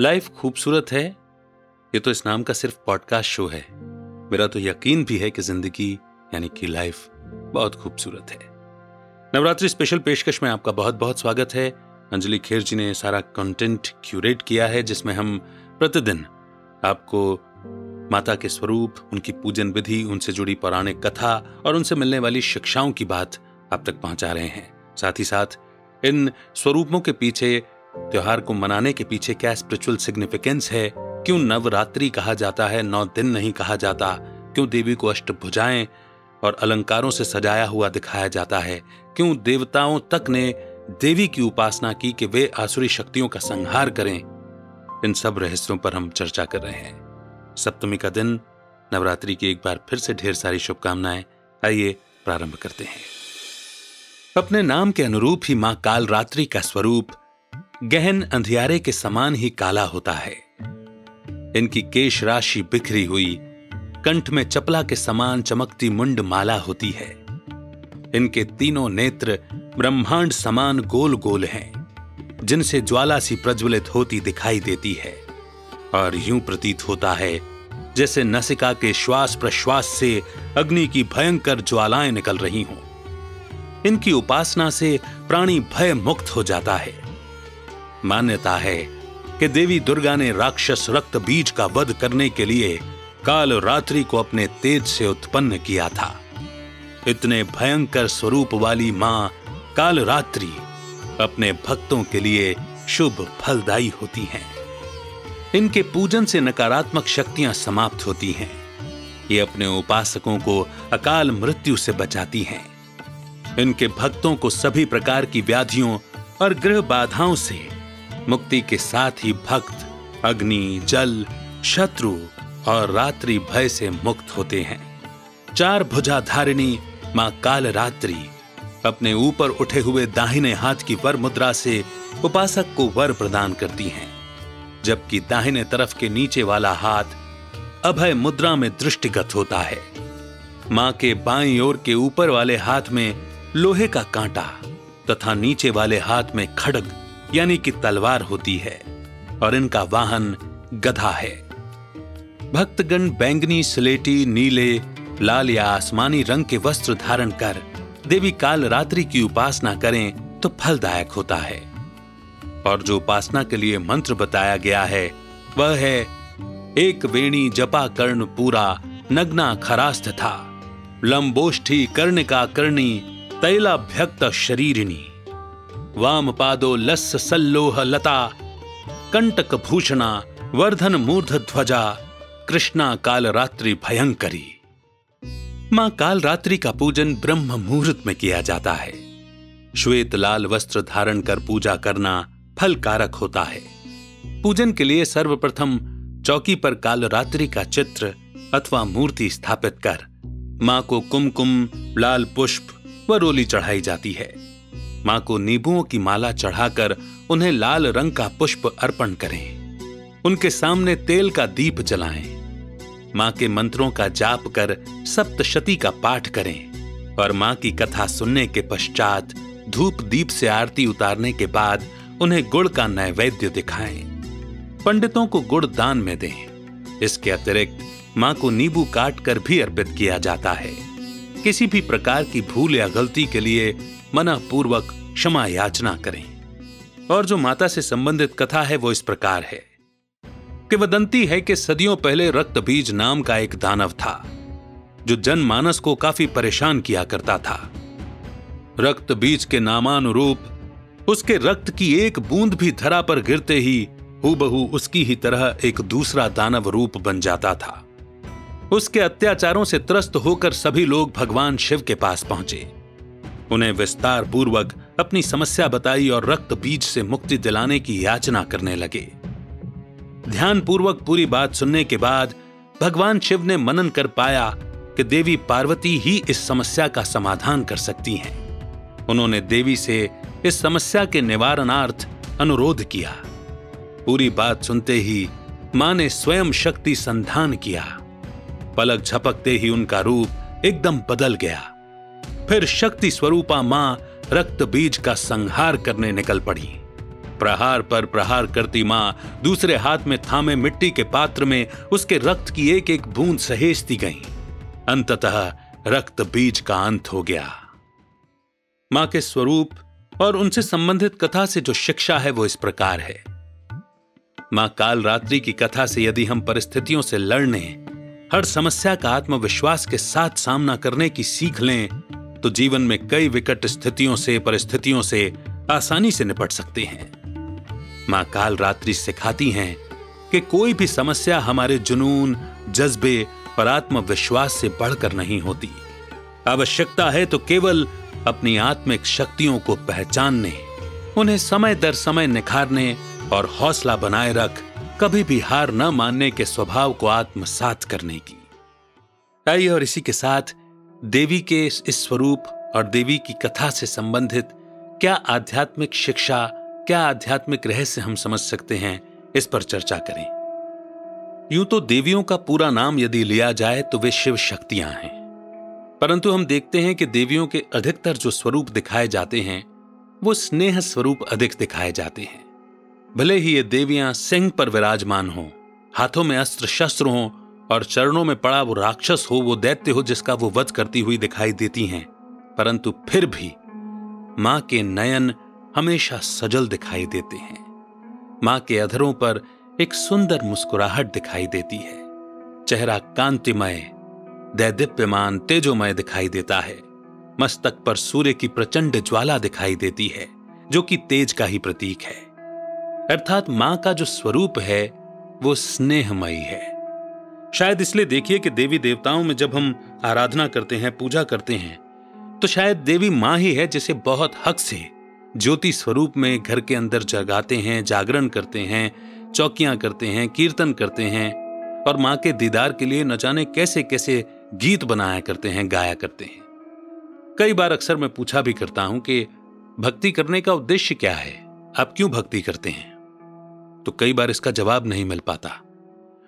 Life खूबसूरत है, ये तो इस नाम का सिर्फ़ पॉडकास्ट शो है। मेरा तो यकीन भी है कि ज़िंदगी, यानी कि लाइफ, बहुत खूबसूरत है। नवरात्रि स्पेशल पेशकश में आपका बहुत बहुत स्वागत है। अंजलि खेर जी ने सारा कंटेंट क्यूरेट किया है, जिसमें हम प्रतिदिन आपको माता के स्वरूप, उनकी पूजन विधि, उनसे जुड़ी पौराणिक कथा और उनसे मिलने वाली शिक्षाओं की बात आप तक पहुँचा रहे हैं। साथ ही साथ इन स्वरूपों के पीछे त्योहार को मनाने के पीछे क्या स्पिरिचुअल सिग्निफिकेंस है? क्यों नवरात्रि कहा जाता है, नौ दिन नहीं कहा जाता? क्यों देवी को अष्ट अष्टभुजाएँ और अलंकारों से सजाया हुआ दिखाया जाता है? क्यों देवताओं तक ने देवी की उपासना की कि वे आसुरी शक्तियों का संहार करें? इन सब रहस्यों पर हम चर्चा कर रहे हैं। सप्तमी का दिन, नवरात्रि की एक बार फिर से ढेर सारी शुभकामनाएँ। आइए, प्रारंभ करते हैं। अपने नाम के अनुरूप ही माँ काल रात्रि का स्वरूप गहन अंधियारे के समान ही काला होता है। इनकी केश राशि बिखरी हुई, कंठ में चपला के समान चमकती मुंड माला होती है। इनके तीनों नेत्र ब्रह्मांड समान गोल गोल हैं, जिनसे ज्वाला सी प्रज्वलित होती दिखाई देती है, और यूँ प्रतीत होता है, जैसे नसिका के श्वास प्रश्वास से अग्नि की भयंकर ज्वालाएँ निकल रही हों। इनकी उपासना से प्राणी भय मुक्त हो जाता है। मान्यता है कि देवी दुर्गा ने राक्षस रक्त बीज का वध करने के लिए काल रात्रि को अपने तेज से उत्पन्न किया था। इतने भयंकर स्वरूप वाली माँ काल रात्रि अपने भक्तों के लिए शुभ फलदायी होती हैं। इनके पूजन से नकारात्मक शक्तियाँ समाप्त होती हैं। ये अपने उपासकों को अकाल मृत्यु से बचाती हैं। इनके भक्तों को सभी प्रकार की व्याधियों और गृह बाधाओं से मुक्ति के साथ ही भक्त, अग्नि, जल, शत्रु और रात्रि भय से मुक्त होते हैं। चार भुजा धारिणी माँ काल रात्रि अपने ऊपर उठे हुए दाहिने हाथ की वर मुद्रा से उपासक को वर प्रदान करती हैं, जबकि दाहिने तरफ़ के नीचे वाला हाथ अभय मुद्रा में दृष्टिगत होता है। माँ के बाईं ओर के ऊपर वाले हाथ में लोहे का कांटा तथा नीचे वाले हाथ में खड़ग यानी कि तलवार होती है और इनका वाहन गधा है। भक्तगण बैंगनी, स्लेटी, नीले, लाल या आसमानी रंग के वस्त्र धारण कर देवी काल रात्रि की उपासना करें तो फलदायक होता है। और जो उपासना के लिए मंत्र बताया गया है, वह है, एक वेणी जपा कर्ण पूरा, नग्ना खरास्त था। लंबोष्ठी कर्ण का कर्णी, तैलाभ्यक्त शरीरिणी। वाम पादो लस सल्लोह लता, कंटक भूषणा, वर्धन मूर्ध ध्वजा, कृष्णा काल रात्रि भयंकरी। माँ काल रात्रि का पूजन ब्रह्म मुहूर्त में किया जाता है। श्वेत लाल वस्त्र धारण कर पूजा करना फल कारक होता है। पूजन के लिए सर्वप्रथम चौकी पर काल रात्रि का चित्र अथवा मूर्ति स्थापित कर माँ को कुमकुम, लाल पुष्प व रोली चढ़ाई जाती है। माँ को नींबुओं की माला चढ़ाकर उन्हें लाल रंग का पुष्प अर्पण करें। उनके सामने तेल का दीप जलाएँ। माँ के मंत्रों का जाप कर सप्तशती का पाठ करें और माँ की कथा सुनने के पश्चात धूप दीप से आरती उतारने के बाद उन्हें गुड़ का नैवेद्य दिखाएँ। पंडितों को गुड़ दान में दें। इसके अतिरिक्त माँ को नींबू काट कर भी अर्पित किया जाता है। किसी भी प्रकार की भूल या गलती के लिए मना पूर्वक क्षमा याचना करें। और जो माता से संबंधित कथा है, वो इस प्रकार है। किवदंती है कि सदियों पहले रक्त बीज नाम का एक दानव था, जो जनमानस को काफ़ी परेशान किया करता था। रक्त बीज के नामानुरूप उसके रक्त की एक बूंद भी धरा पर गिरते ही हूबहू उसकी ही तरह एक दूसरा दानव रूप बन जाता था। उसके अत्याचारों से त्रस्त होकर सभी लोग भगवान शिव के पास पहुँचे। उन्हें विस्तार पूर्वक अपनी समस्या बताई और रक्त बीज से मुक्ति दिलाने की याचना करने लगे। ध्यान पूर्वक पूरी बात सुनने के बाद भगवान शिव ने मनन कर पाया कि देवी पार्वती ही इस समस्या का समाधान कर सकती हैं। उन्होंने देवी से इस समस्या के निवारणार्थ अनुरोध किया। पूरी बात सुनते ही माँ ने स्वयं शक्ति संधान किया। पलक झपकते ही उनका रूप एकदम बदल गया। फिर शक्ति स्वरूपा माँ रक्त बीज का संहार करने निकल पड़ी। प्रहार पर प्रहार करती माँ दूसरे हाथ में थामे मिट्टी के पात्र में उसके रक्त की एक एक बूंद सहेजती गई। अंततः रक्त बीज का अंत हो गया। माँ के स्वरूप और उनसे संबंधित कथा से जो शिक्षा है वो इस प्रकार है। माँ काल रात्रि की कथा से यदि हम परिस्थितियों से लड़ने, हर समस्या का आत्मविश्वास के साथ सामना करने की सीख लें तो जीवन में कई विकट स्थितियों से, परिस्थितियों से आसानी से निपट सकते हैं। माँ काल रात्रि सिखाती हैं कि कोई भी समस्या हमारे जुनून, जज्बे पर आत्मविश्वास से बढ़कर नहीं होती। आवश्यकता है तो केवल अपनी आत्मिक शक्तियों को पहचानने, उन्हें समय दर समय निखारने और हौसला बनाए रख, कभी भी हार न मानने के स्वभाव को आत्मसात करने की। आइए और इसी के साथ देवी के इस स्वरूप और देवी की कथा से संबंधित क्या आध्यात्मिक शिक्षा, क्या आध्यात्मिक रहस्य हम समझ सकते हैं, इस पर चर्चा करें। यूँ तो देवियों का पूरा नाम यदि लिया जाए तो वे शिव शक्तियाँ हैं। परंतु हम देखते हैं कि देवियों के अधिकतर जो स्वरूप दिखाए जाते हैं, वो स्नेह स्वरूप अधिक दिखाए जाते हैं। भले ही ये देवियाँ सिंह पर विराजमान हो, हाथों में अस्त्र शस्त्र हो और चरणों में पड़ा वो राक्षस हो, वो दैत्य हो, जिसका वो वध करती हुई दिखाई देती हैं। परंतु फिर भी माँ के नयन हमेशा सजल दिखाई देते हैं। माँ के अधरों पर एक सुंदर मुस्कुराहट दिखाई देती है। चेहरा कांतिमय, दैदीप्यमान, तेजोमय दिखाई देता है। मस्तक पर सूर्य की प्रचंड ज्वाला दिखाई देती है, जो कि तेज का ही प्रतीक है। अर्थात माँ का जो स्वरूप है, वो स्नेहमयी है। शायद इसलिए देखिए कि देवी देवताओं में जब हम आराधना करते हैं, पूजा करते हैं तो शायद देवी माँ ही है जिसे बहुत हक से ज्योति स्वरूप में घर के अंदर जगाते हैं, जागरण करते हैं, चौकियाँ करते हैं, कीर्तन करते हैं और माँ के दीदार के लिए न जाने कैसे कैसे गीत बनाया करते हैं, गाया करते हैं। कई बार अक्सर मैं पूछा भी करता हूँ कि भक्ति करने का उद्देश्य क्या है? आप क्यों भक्ति करते हैं? तो कई बार इसका जवाब नहीं मिल पाता।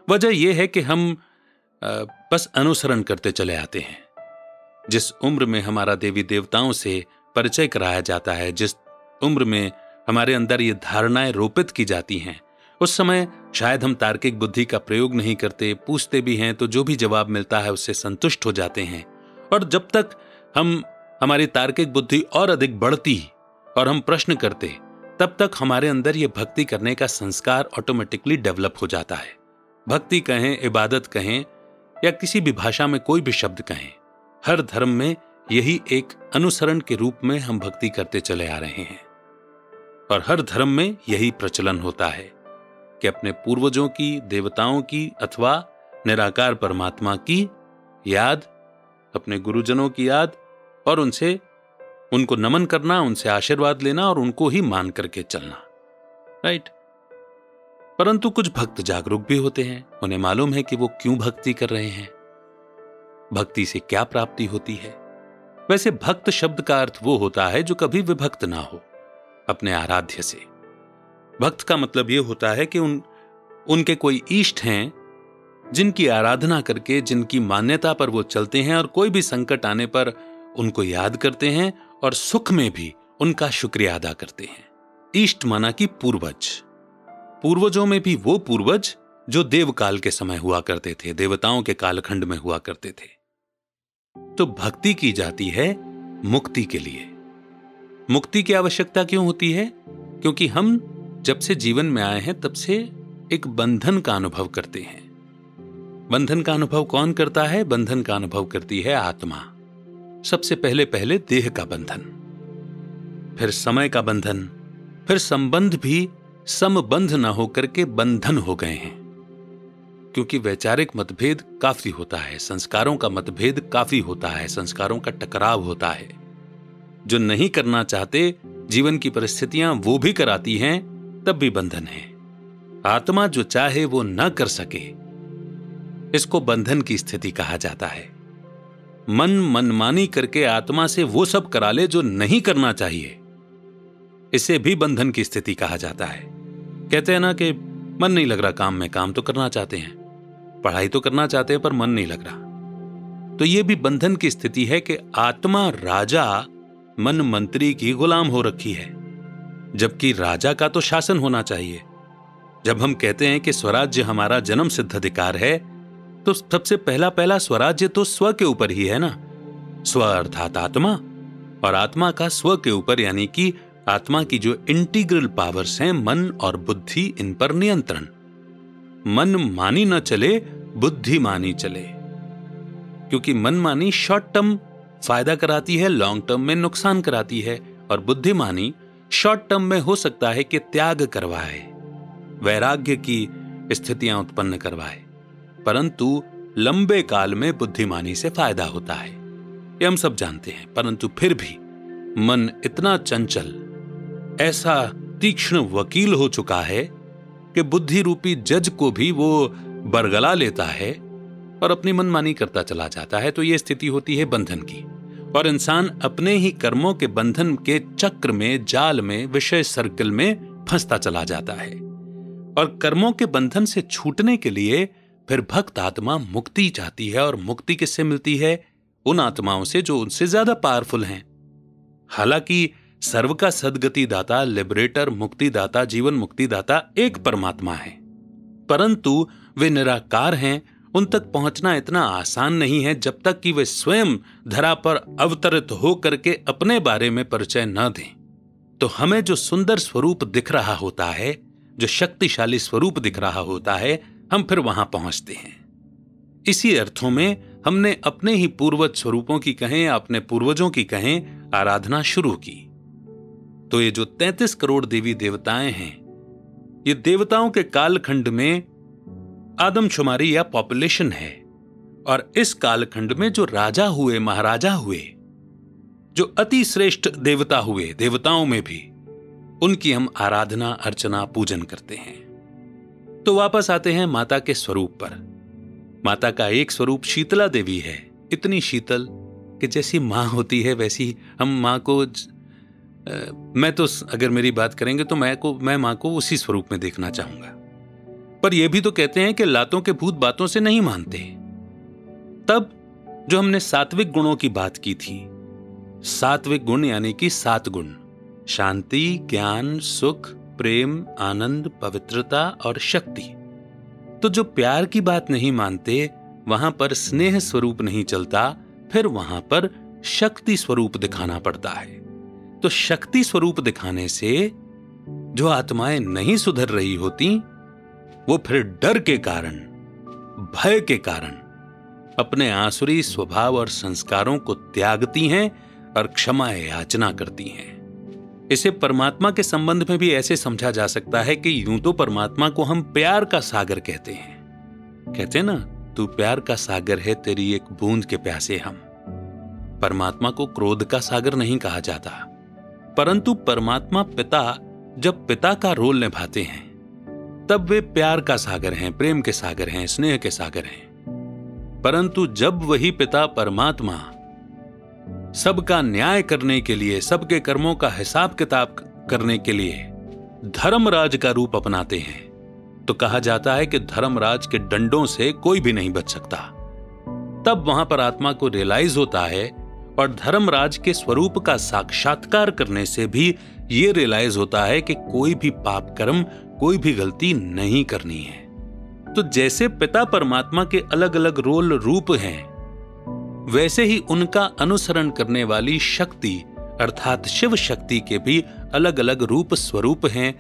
वजह यह है कि हम बस अनुसरण करते चले आते हैं। जिस उम्र में हमारा देवी देवताओं से परिचय कराया जाता है, जिस उम्र में हमारे अंदर ये धारणाएँ रोपित की जाती हैं, उस समय शायद हम तार्किक बुद्धि का प्रयोग नहीं करते, पूछते भी हैं तो जो भी जवाब मिलता है उससे संतुष्ट हो जाते हैं। और जब तक हम, हमारी तार्किक बुद्धि और अधिक बढ़ती और हम प्रश्न करते, तब तक हमारे अंदर ये भक्ति करने का संस्कार ऑटोमेटिकली डेवलप हो जाता है। भक्ति कहें, इबादत कहें, या किसी भी भाषा में कोई भी शब्द कहें, हर धर्म में यही एक अनुसरण के रूप में हम भक्ति करते चले आ रहे हैं। और हर धर्म में यही प्रचलन होता है कि अपने पूर्वजों की, देवताओं की अथवा निराकार परमात्मा की याद, अपने गुरुजनों की याद और उनसे, उनको नमन करना, उनसे आशीर्वाद लेना और उनको ही मान करके चलना। राइट? परंतु कुछ भक्त जागरूक भी होते हैं। उन्हें मालूम है कि वो क्यों भक्ति कर रहे हैं। भक्ति से क्या प्राप्ति होती है? वैसे भक्त शब्द का अर्थ वो होता है जो कभी विभक्त ना हो, अपने आराध्य से। भक्त का मतलब यह होता है कि उन, उनके कोई इष्ट हैं, जिनकी आराधना करके, जिनकी मान्यता पर वो चलते हैं और कोई भी संकट आने पर उनको याद करते हैं और सुख में भी उनका शुक्रिया अदा करते हैं। इष्ट माना कि पूर्वज। पूर्वजों में भी वो पूर्वज जो देवकाल के समय हुआ करते थे, देवताओं के कालखंड में हुआ करते थे। तो भक्ति की जाती है मुक्ति के लिए। मुक्ति की आवश्यकता क्यों होती है? क्योंकि हम जब से जीवन में आए हैं, तब से एक बंधन का अनुभव करते हैं। बंधन का अनुभव कौन करता है? बंधन का अनुभव करती है आत्मा। सबसे पहले पहले देह का बंधन। फिर समय का बंधन। फिर संबंध भी समबंध न होकर के बंधन हो गए हैं। क्योंकि वैचारिक मतभेद काफ़ी होता है, संस्कारों का मतभेद काफ़ी होता है, संस्कारों का टकराव होता है। जो नहीं करना चाहते, जीवन की परिस्थितियाँ वो भी कराती हैं, तब भी बंधन है। आत्मा जो चाहे वो न कर सके, इसको बंधन की स्थिति कहा जाता है। मन मनमानी करके आत्मा से वो सब करा ले जो नहीं करना चाहिए। इसे भी बंधन की स्थिति कहा जाता है। कहते हैं ना कि मन नहीं लग रहा काम में, काम तो करना चाहते हैं। पढ़ाई तो करना चाहते हैं, पर मन नहीं लग रहा। तो यह भी बंधन की स्थिति है कि आत्मा राजा मन मंत्री की गुलाम हो रखी है। जबकि राजा का तो शासन होना चाहिए। जब हम कहते हैं कि स्वराज्य हमारा जन्म सिद्ध अधिकार है तो सबसे पहला पहला स्वराज्य तो स्व के ऊपर ही है ना। स्व अर्थात आत्मा, और आत्मा का स्व के ऊपर यानी कि आत्मा की जो इंटीग्रल पावर्स हैं, मन और बुद्धि, इन पर नियंत्रण। मन मानी न चले, बुद्धि मानी चले। क्योंकि मन मानी शॉर्ट टर्म फ़ायदा कराती है लॉन्ग टर्म में नुकसान कराती है, और बुद्धिमानी शॉर्ट टर्म में हो सकता है कि त्याग करवाए, वैराग्य की स्थितियाँ उत्पन्न करवाए। परंतु लंबे काल में बुद्धिमानी से फ़ायदा होता है। ये हम सब जानते हैं, परंतु फिर भी मन इतना चंचल ऐसा तीक्ष्ण वकील हो चुका है कि बुद्धि रूपी जज को भी वो बरगला लेता है और अपनी मनमानी करता चला जाता है तो यह स्थिति होती है बंधन की। और इंसान अपने ही कर्मों के बंधन के चक्र में, जाल में, विषय सर्कल में फंसता चला जाता है। और कर्मों के बंधन से छूटने के लिए फिर भक्त आत्मा मुक्ति चाहती है और मुक्ति किससे मिलती है? उन आत्माओं से जो उनसे ज़्यादा पावरफुल हैं। हालाँकि सर्व का सदगति दाता लिबरेटर मुक्तिदाता, जीवन मुक्तिदाता एक परमात्मा है। परंतु वे निराकार हैं, उन तक पहुँचना इतना आसान नहीं है जब तक कि वे स्वयं धरा पर अवतरित हो करके अपने बारे में परिचय न दें। तो हमें जो सुंदर स्वरूप दिख रहा होता है, जो शक्तिशाली स्वरूप दिख रहा होता है, हम फिर वहाँ पहुँचते हैं। इसी अर्थों में हमने अपने ही पूर्वज स्वरूपों की कहें, अपने पूर्वजों की कहें, आराधना शुरू की। तो ये जो तैतीस करोड़ देवी देवताएँ हैं, ये देवताओं के कालखंड में आदमशुमारी या पॉपुलेशन है। और इस कालखंड में जो राजा हुए, महाराजा हुए, जो अति श्रेष्ठ देवता हुए, देवताओं में भी, उनकी हम आराधना, अर्चना, पूजन करते हैं। तो वापस आते हैं माता के स्वरूप पर। माता का एक स्वरूप शीतला देवी है। इतनी शीतल कि जैसी माँ होती है, वैसी हम माँ को मैं तो अगर मेरी बात करेंगे तो मैं को, मैं माँ को उसी स्वरूप में देखना चाहूँगा। पर यह भी तो कहते हैं कि लातों के भूत बातों से नहीं मानते। तब जो हमने सात्विक गुणों की बात की थी, सात्विक गुण यानी कि सात गुण, शांति, ज्ञान, सुख, प्रेम, आनंद, पवित्रता और शक्ति। तो जो प्यार की बात नहीं मानते, वहाँ पर स्नेह स्वरूप नहीं चलता, फिर वहाँ पर शक्ति स्वरूप दिखाना पड़ता है। तो शक्ति स्वरूप दिखाने से जो आत्माएँ नहीं सुधर रही होती, वो फिर डर के कारण, भय के कारण अपने आंसुरी स्वभाव और संस्कारों को त्यागती हैं और क्षमा याचना करती हैं। इसे परमात्मा के संबंध में भी ऐसे समझा जा सकता है कि यूँ तो परमात्मा को हम प्यार का सागर कहते हैं। कहते ना, तू प्यार का सागर है, तेरी एक बूंद के प्यासे हम। परमात्मा को क्रोध का सागर नहीं कहा जाता। परंतु परमात्मा पिता जब पिता का रोल निभाते हैं, तब वे प्यार का सागर हैं, प्रेम के सागर हैं, स्नेह के सागर हैं। परंतु जब वही पिता परमात्मा सबका न्याय करने के लिए, सबके कर्मों का हिसाब किताब करने के लिए धर्मराज का रूप अपनाते हैं तो कहा जाता है कि धर्मराज के डंडों से कोई भी नहीं बच सकता। तब वहाँ पर आत्मा को रियलाइज़ होता है और धर्मराज के स्वरूप का साक्षात्कार करने से भी ये रियलाइज़ होता है कि कोई भी पाप कर्म, कोई भी गलती नहीं करनी है। तो जैसे पिता परमात्मा के अलग अलग रोल रूप हैं, वैसे ही उनका अनुसरण करने वाली शक्ति, अर्थात शिव शक्ति के भी अलग अलग रूप स्वरूप हैं,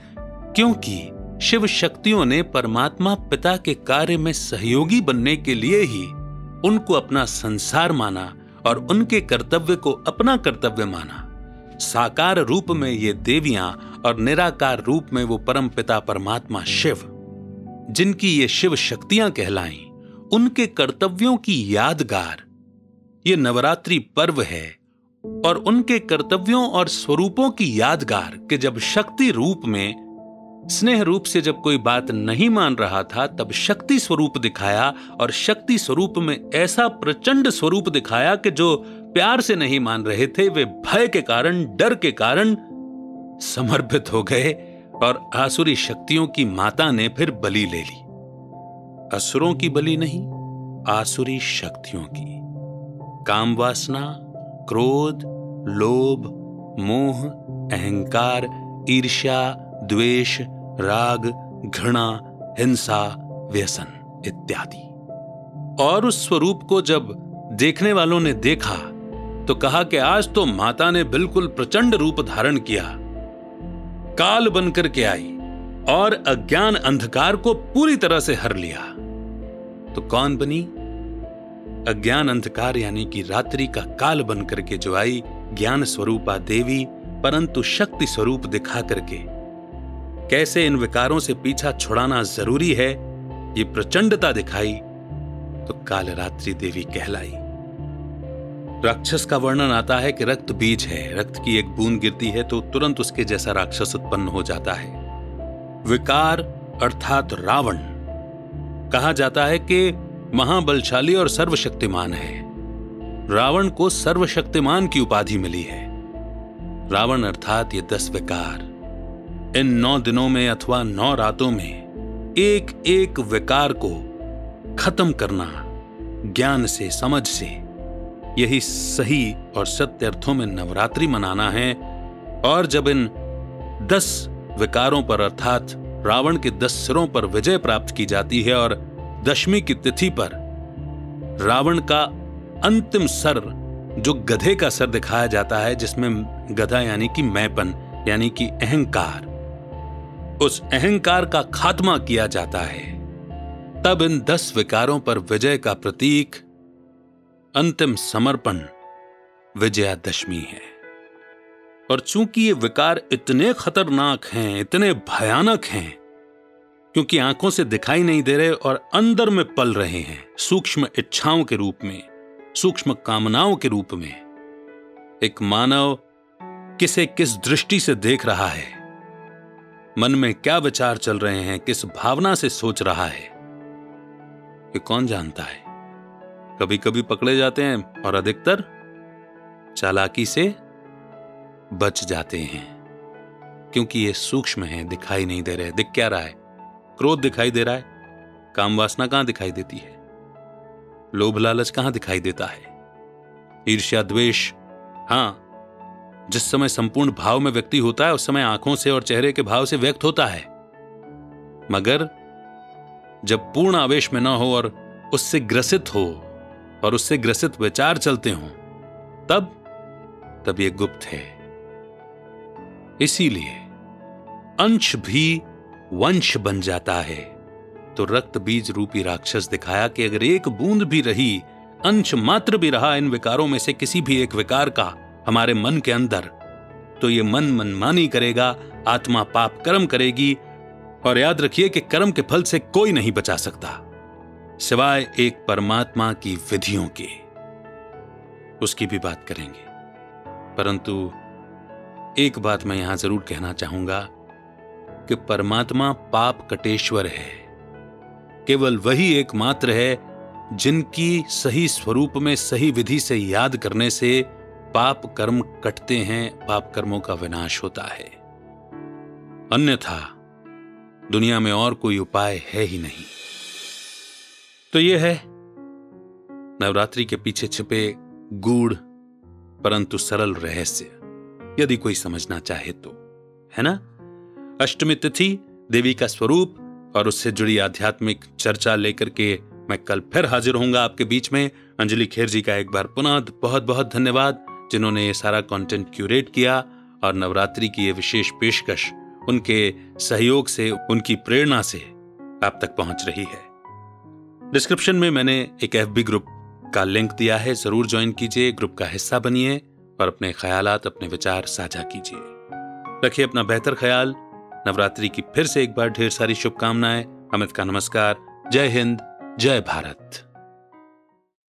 क्योंकि शिव शक्तियों ने परमात्मा पिता के कार्य में सहयोगी बनने के लिए ही उनको अपना संसार माना और उनके कर्तव्य को अपना कर्तव्य माना। साकार रूप में ये देवियाँ और निराकार रूप में वो परम पिता परमात्मा शिव, जिनकी ये शिव शक्तियाँ कहलाई, उनके कर्तव्यों की यादगार। ये नवरात्रि पर्व है और उनके कर्तव्यों और स्वरूपों की यादगार कि जब शक्ति रूप में स्नेह रूप से जब कोई बात नहीं मान रहा था, तब शक्ति स्वरूप दिखाया और शक्ति स्वरूप में ऐसा प्रचंड स्वरूप दिखाया कि जो प्यार से नहीं मान रहे थे, वे भय के कारण, डर के कारण समर्पित हो गए और आसुरी शक्तियों की माता ने फिर बलि ले ली। असुरों की बलि नहीं, आसुरी शक्तियों की। काम वासना, क्रोध, लोभ, मोह, अहंकार, ईर्ष्या द्वेष, राग, घृणा, हिंसा, व्यसन इत्यादि। और उस स्वरूप को जब देखने वालों ने देखा तो कहा कि आज तो माता ने बिल्कुल प्रचंड रूप धारण किया। काल बनकर के आई और अज्ञान अंधकार को पूरी तरह से हर लिया। तो कौन बनी? अज्ञान अंधकार यानी कि रात्रि का काल बनकर के जो आई, ज्ञान स्वरूपा देवी, परंतु शक्ति स्वरूप दिखा करके कैसे इन विकारों से पीछा छुड़ाना ज़रूरी है, ये प्रचंडता दिखाई। तो कालरात्रि देवी कहलाई। राक्षस का वर्णन आता है कि रक्त बीज है, रक्त की एक बूंद गिरती है तो तुरंत उसके जैसा राक्षस उत्पन्न हो जाता है। विकार अर्थात रावण। कहा जाता है कि महाबलशाली और सर्वशक्तिमान है। रावण को सर्वशक्तिमान की उपाधि मिली है। रावण अर्थात ये दस विकार। इन नौ दिनों में अथवा नौ रातों में एक एक विकार को खत्म करना, ज्ञान से, समझ से, यही सही और सत्य अर्थों में नवरात्रि मनाना है। और जब इन दस विकारों पर अर्थात रावण के दस सिरों पर विजय प्राप्त की जाती है और दशमी की तिथि पर रावण का अंतिम सर, जो गधे का सर दिखाया जाता है, जिसमें गधा यानी कि मैपन, यानी कि अहंकार उस अहंकार का खात्मा किया जाता है। तब इन दस विकारों पर विजय का प्रतीक, अंतिम समर्पण, विजयादशमी है। और चूँकि ये विकार इतने खतरनाक हैं, इतने भयानक हैं, क्योंकि आँखों से दिखाई नहीं दे रहे और अंदर में पल रहे हैं, सूक्ष्म इच्छाओं के रूप में, सूक्ष्म कामनाओं के रूप में, एक मानव किसे किस दृष्टि से देख रहा है मन में क्या विचार चल रहे हैं, किस भावना से सोच रहा है? ये कौन जानता है? कभी कभी पकड़े जाते हैं और अधिकतर चालाकी से बच जाते हैं। क्योंकि ये सूक्ष्म है, दिखाई नहीं दे रहे, दिख क्या रहा है? क्रोध दिखाई दे रहा है। काम वासना कहाँ दिखाई देती है? लोभ लालच कहाँ दिखाई देता है? ईर्ष्या, द्वेष, हाँ जिस समय संपूर्ण भाव में व्यक्ति होता है, उस समय आँखों से और चेहरे के भाव से व्यक्त होता है। मगर जब पूर्ण आवेश में ना हो और उससे ग्रसित हो और उससे ग्रसित विचार चलते हों, तब तब ये गुप्त है। इसीलिए अंश भी वंश बन जाता है। तो रक्त बीज रूपी राक्षस दिखाया कि अगर एक बूंद भी रही, अंश मात्र भी रहा इन विकारों में से किसी भी एक विकार का हमारे मन के अंदर। तो ये मन मनमानी करेगा, आत्मा पाप कर्म करेगी, और याद रखिए कि कर्म के फल से कोई नहीं बचा सकता, सिवाय एक परमात्मा की विधियों के। उसकी भी बात करेंगे। परंतु एक बात मैं यहाँ ज़रूर कहना चाहूँगा कि परमात्मा पाप कटेश्वर है। केवल वही एकमात्र है जिनकी सही स्वरूप में सही विधि से याद करने से पाप कर्म कटते हैं, पाप कर्मों का विनाश होता है। अन्यथा, दुनिया में और कोई उपाय है ही नहीं। तो यह है, नवरात्रि के पीछे छिपे गूढ़, परंतु सरल रहस्य। यदि कोई समझना चाहे तो है ना? अष्टमी तिथि, देवी का स्वरूप, और उससे जुड़ी आध्यात्मिक चर्चा लेकर के मैं कल फिर हाजिर होऊँगा आपके बीच में। अंजलि खेर जी का एक बार पुनः बहुत बहुत धन्यवाद। जिन्होंने ये सारा कंटेंट क्यूरेट किया और नवरात्रि की ये विशेष पेशकश उनके सहयोग से, उनकी प्रेरणा से आप तक पहुँच रही है। डिस्क्रिप्शन में मैंने एक एफबी ग्रुप का लिंक दिया है, ज़रूर ज्वाइन कीजिए ग्रुप का हिस्सा बनिए और अपने ख्याल अपने विचार साझा कीजिए। रखिए अपना बेहतर ख्याल, नवरात्रि की फिर से एक बार ढेर सारी शुभकामनाएँ। अमित का नमस्कार, जय हिंद, जय भारत।